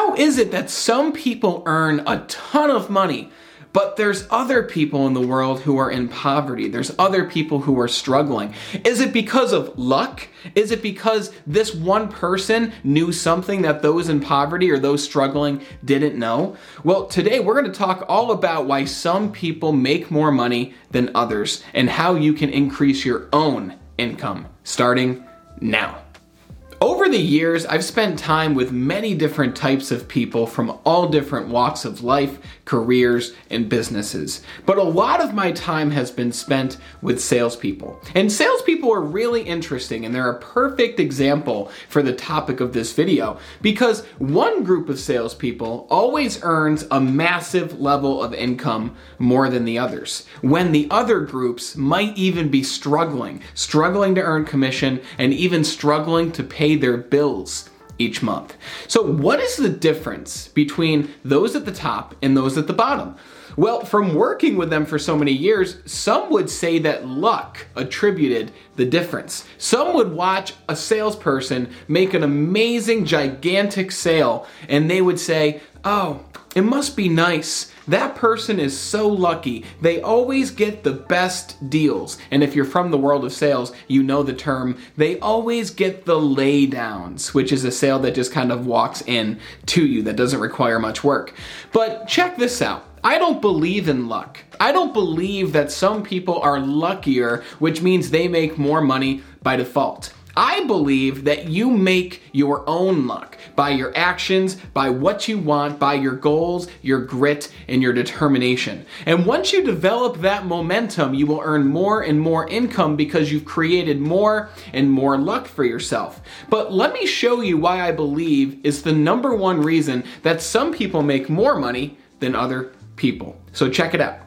how is it that some people earn a ton of money but there's other people in the world who are in poverty. There's other people who are struggling. Is it because of luck? Is it because this one person knew something that those in poverty or those struggling didn't know? Well, today we're going to talk all about why some people make more money than others and how you can increase your own income starting now. Over the years, I've spent time with many different types of people from all different walks of life, careers, and businesses. But a lot of my time has been spent with salespeople. And salespeople are really interesting, and they're a perfect example for the topic of this video because one group of salespeople always earns a massive level of income more than the others, when the other groups might even be struggling, struggling to earn commission, and even struggling to pay pay their bills each month. So, what is the difference between those at the top and those at the bottom? Well, from working with them for so many years, some would say that luck attributed the difference. Some would watch a salesperson make an amazing, gigantic sale, and they would say, Oh, it must be nice. That person is so lucky. They always get the best deals. And if you're from the world of sales, you know the term. They always get the laydowns, which is a sale that just kind of walks in to you that doesn't require much work. But check this out. I don't believe in luck. I don't believe that some people are luckier, which means they make more money by default. I believe that you make your own luck by your actions, by what you want, by your goals, your grit, and your determination. And once you develop that momentum, you will earn more and more income because you've created more and more luck for yourself. But let me show you why I believe is the number one reason that some people make more money than other people. So check it out.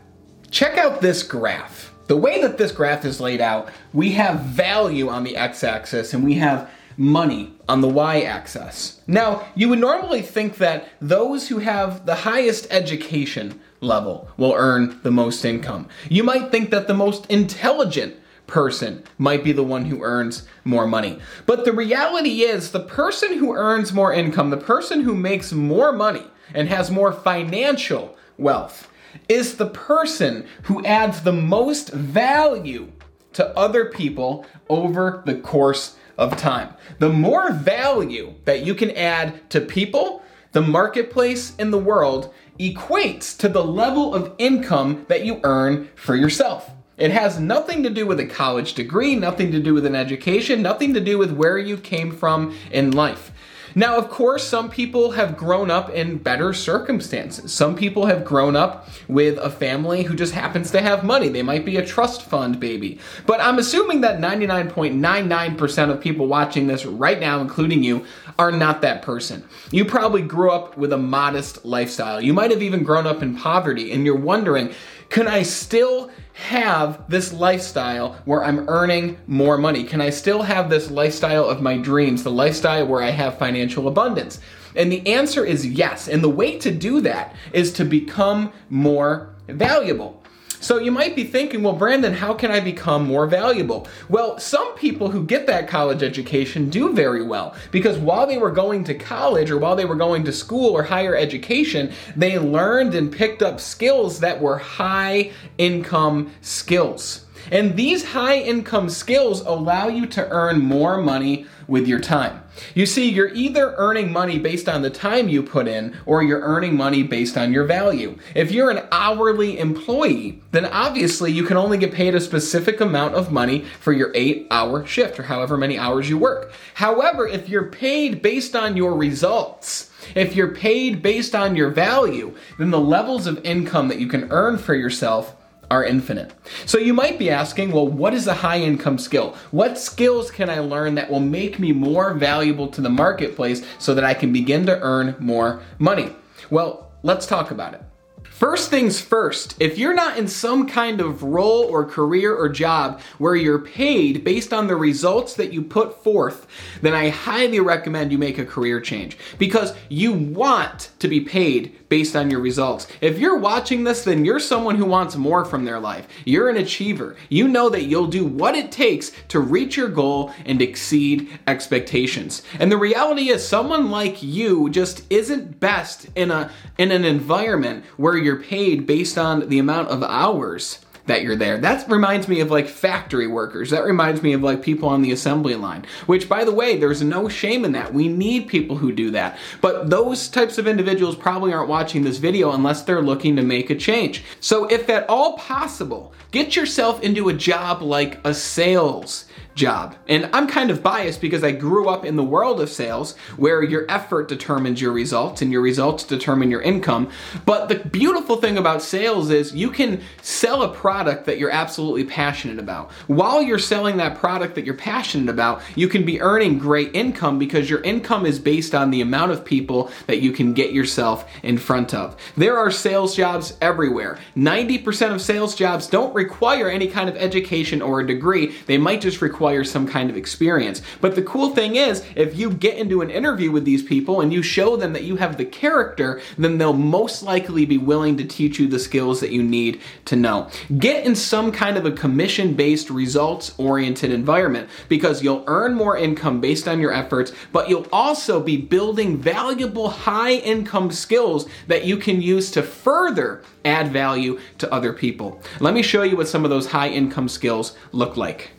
Check out this graph. The way that this graph is laid out, we have value on the x-axis and we have money on the y-axis. Now, you would normally think that those who have the highest education level will earn the most income. You might think that the most intelligent person might be the one who earns more money. But the reality is, the person who earns more income, the person who makes more money and has more financial wealth, is the person who adds the most value to other people over the course of time. The more value that you can add to people, the marketplace, in the world equates to the level of income that you earn for yourself. It has nothing to do with a college degree, nothing to do with an education, nothing to do with where you came from in life. Now, of course, some people have grown up in better circumstances. Some people have grown up with a family who just happens to have money. They might be a trust fund baby. But I'm assuming that 99.99% of people watching this right now, including you, are not that person. You probably grew up with a modest lifestyle. You might have even grown up in poverty and you're wondering, can I still have this lifestyle where I'm earning more money? Can I still have this lifestyle of my dreams, the lifestyle where I have financial abundance? And the answer is yes. And the way to do that is to become more valuable. So you might be thinking, well, Brandon, how can I become more valuable? Well, some people who get that college education do very well because while they were going to college or while they were going to school or higher education, they learned and picked up skills that were high income skills. And these high income skills allow you to earn more money with your time. You see, you're either earning money based on the time you put in or you're earning money based on your value. If you're an hourly employee, then obviously you can only get paid a specific amount of money for your eight hour shift or however many hours you work. However, if you're paid based on your results, if you're paid based on your value, then the levels of income that you can earn for yourself are infinite. So you might be asking, well, what is a high income skill? What skills can I learn that will make me more valuable to the marketplace so that I can begin to earn more money? Well, let's talk about it. First things first, if you're not in some kind of role or career or job where you're paid based on the results that you put forth, then I highly recommend you make a career change because you want to be paid based on your results. If you're watching this, then you're someone who wants more from their life. You're an achiever. You know that you'll do what it takes to reach your goal and exceed expectations. And the reality is someone like you just isn't best in a in an environment where you're paid based on the amount of hours that you're there. That reminds me of like factory workers. That reminds me of like people on the assembly line, which by the way, there's no shame in that. We need people who do that. But those types of individuals probably aren't watching this video unless they're looking to make a change. So if at all possible, get yourself into a job like a sales job. And I'm kind of biased because I grew up in the world of sales where your effort determines your results and your results determine your income. But the beautiful thing about sales is you can sell a product that you're absolutely passionate about. While you're selling that product that you're passionate about, you can be earning great income because your income is based on the amount of people that you can get yourself in front of. There are sales jobs everywhere. 90% of sales jobs don't require any kind of education or a degree. They might just require require some kind of experience. But the cool thing is, if you get into an interview with these people and you show them that you have the character, then they'll most likely be willing to teach you the skills that you need to know. Get in some kind of a commission based, results oriented environment because you'll earn more income based on your efforts, but you'll also be building valuable high income skills that you can use to further add value to other people. Let me show you what some of those high income skills look like.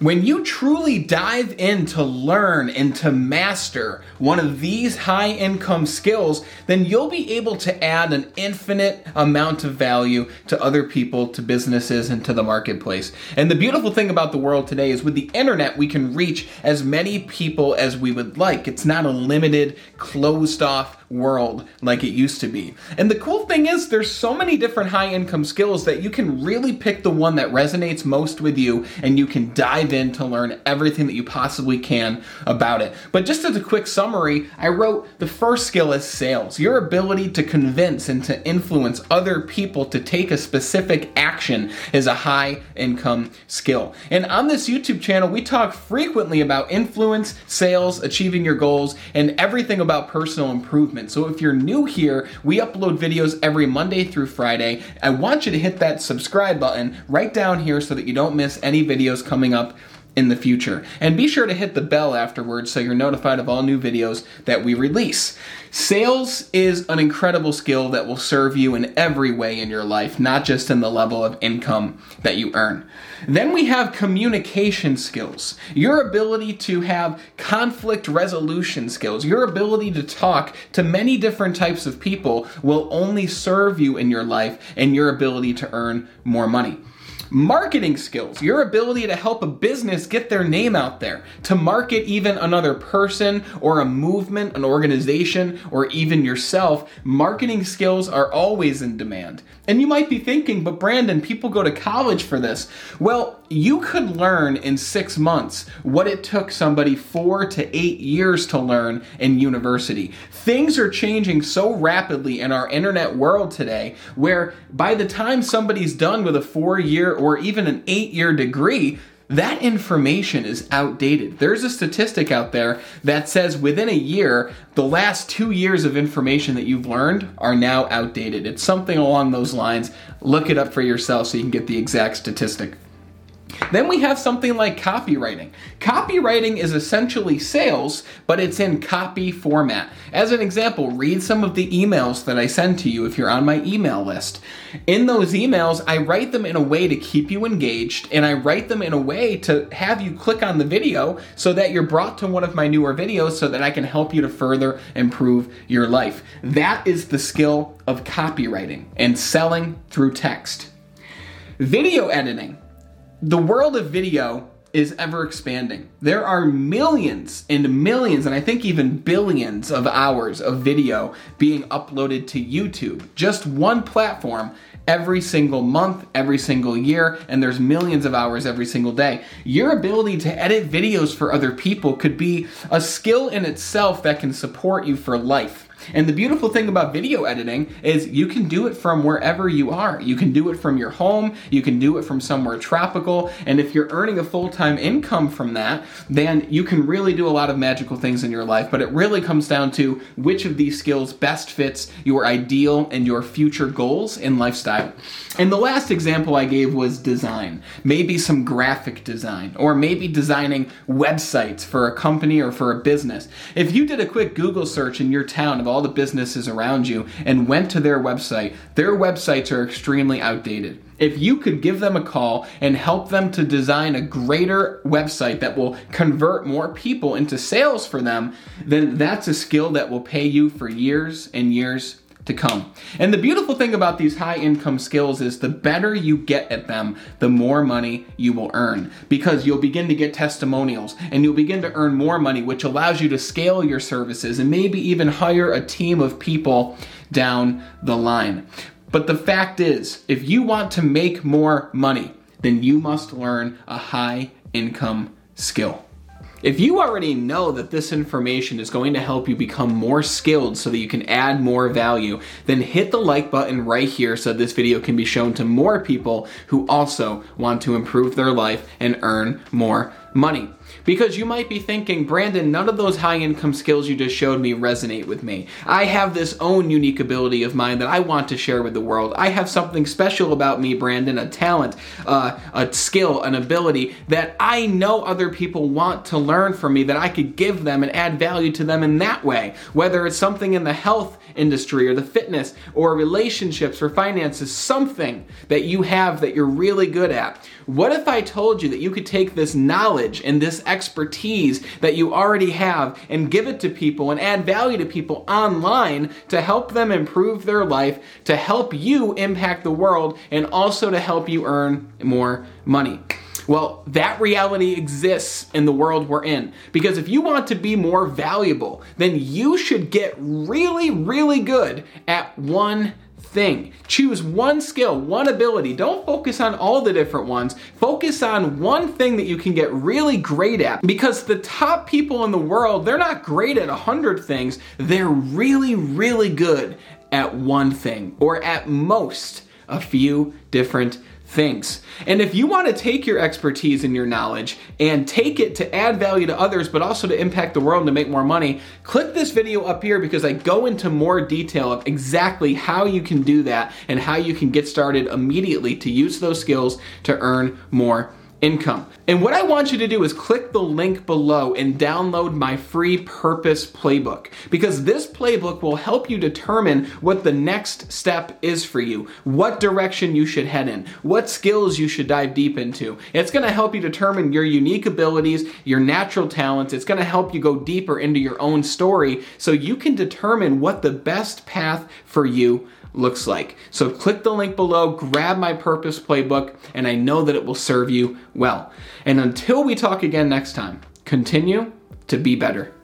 When you truly dive in to learn and to master one of these high income skills, then you'll be able to add an infinite amount of value to other people, to businesses, and to the marketplace. And the beautiful thing about the world today is with the internet, we can reach as many people as we would like. It's not a limited, closed off world like it used to be. And the cool thing is, there's so many different high income skills that you can really pick the one that resonates most with you and you can dive in to learn everything that you possibly can about it. But just as a quick summary, I wrote the first skill is sales. Your ability to convince and to influence other people to take a specific action is a high income skill. And on this YouTube channel, we talk frequently about influence, sales, achieving your goals, and everything about personal improvement so if you're new here, we upload videos every Monday through Friday. I want you to hit that subscribe button right down here so that you don't miss any videos coming up in the future. And be sure to hit the bell afterwards so you're notified of all new videos that we release. Sales is an incredible skill that will serve you in every way in your life, not just in the level of income that you earn. Then we have communication skills. Your ability to have conflict resolution skills, your ability to talk to many different types of people will only serve you in your life and your ability to earn more money. Marketing skills, your ability to help a business get their name out there, to market even another person or a movement, an organization, or even yourself. Marketing skills are always in demand. And you might be thinking, but Brandon, people go to college for this. Well, you could learn in six months what it took somebody four to eight years to learn in university. Things are changing so rapidly in our internet world today where by the time somebody's done with a four year or even an eight year degree, that information is outdated. There's a statistic out there that says within a year, the last two years of information that you've learned are now outdated. It's something along those lines. Look it up for yourself so you can get the exact statistic. Then we have something like copywriting. Copywriting is essentially sales, but it's in copy format. As an example, read some of the emails that I send to you if you're on my email list. In those emails, I write them in a way to keep you engaged, and I write them in a way to have you click on the video so that you're brought to one of my newer videos so that I can help you to further improve your life. That is the skill of copywriting and selling through text. Video editing the world of video is ever expanding. There are millions and millions, and I think even billions of hours of video being uploaded to YouTube, just one platform every single month, every single year, and there's millions of hours every single day. Your ability to edit videos for other people could be a skill in itself that can support you for life. And the beautiful thing about video editing is you can do it from wherever you are. You can do it from your home, you can do it from somewhere tropical, and if you're earning a full time income from that, then you can really do a lot of magical things in your life. But it really comes down to which of these skills best fits your ideal and your future goals and lifestyle. And the last example I gave was design. Maybe some graphic design, or maybe designing websites for a company or for a business. If you did a quick Google search in your town all the businesses around you and went to their website, their websites are extremely outdated. If you could give them a call and help them to design a greater website that will convert more people into sales for them, then that's a skill that will pay you for years and years to come. And the beautiful thing about these high income skills is the better you get at them, the more money you will earn because you'll begin to get testimonials and you'll begin to earn more money, which allows you to scale your services and maybe even hire a team of people down the line. But the fact is, if you want to make more money, then you must learn a high income skill. If you already know that this information is going to help you become more skilled so that you can add more value, then hit the like button right here so this video can be shown to more people who also want to improve their life and earn more money. Because you might be thinking, Brandon, none of those high income skills you just showed me resonate with me. I have this own unique ability of mine that I want to share with the world. I have something special about me, Brandon, a talent, uh, a skill, an ability that I know other people want to learn from me that I could give them and add value to them in that way. Whether it's something in the health industry or the fitness or relationships or finances, something that you have that you're really good at. What if I told you that you could take this knowledge and this expertise that you already have and give it to people and add value to people online to help them improve their life, to help you impact the world, and also to help you earn more money? Well, that reality exists in the world we're in. Because if you want to be more valuable, then you should get really, really good at one thing. Choose one skill, one ability. Don't focus on all the different ones. Focus on one thing that you can get really great at because the top people in the world, they're not great at a hundred things. They're really, really good at one thing or at most a few different things. And if you want to take your expertise and your knowledge and take it to add value to others, but also to impact the world and to make more money, click this video up here because I go into more detail of exactly how you can do that and how you can get started immediately to use those skills to earn more income. And what I want you to do is click the link below and download my free purpose playbook because this playbook will help you determine what the next step is for you, what direction you should head in, what skills you should dive deep into. It's going to help you determine your unique abilities, your natural talents. It's going to help you go deeper into your own story so you can determine what the best path for you looks like. So click the link below, grab my purpose playbook, and I know that it will serve you well. And until we talk again next time, continue to be better.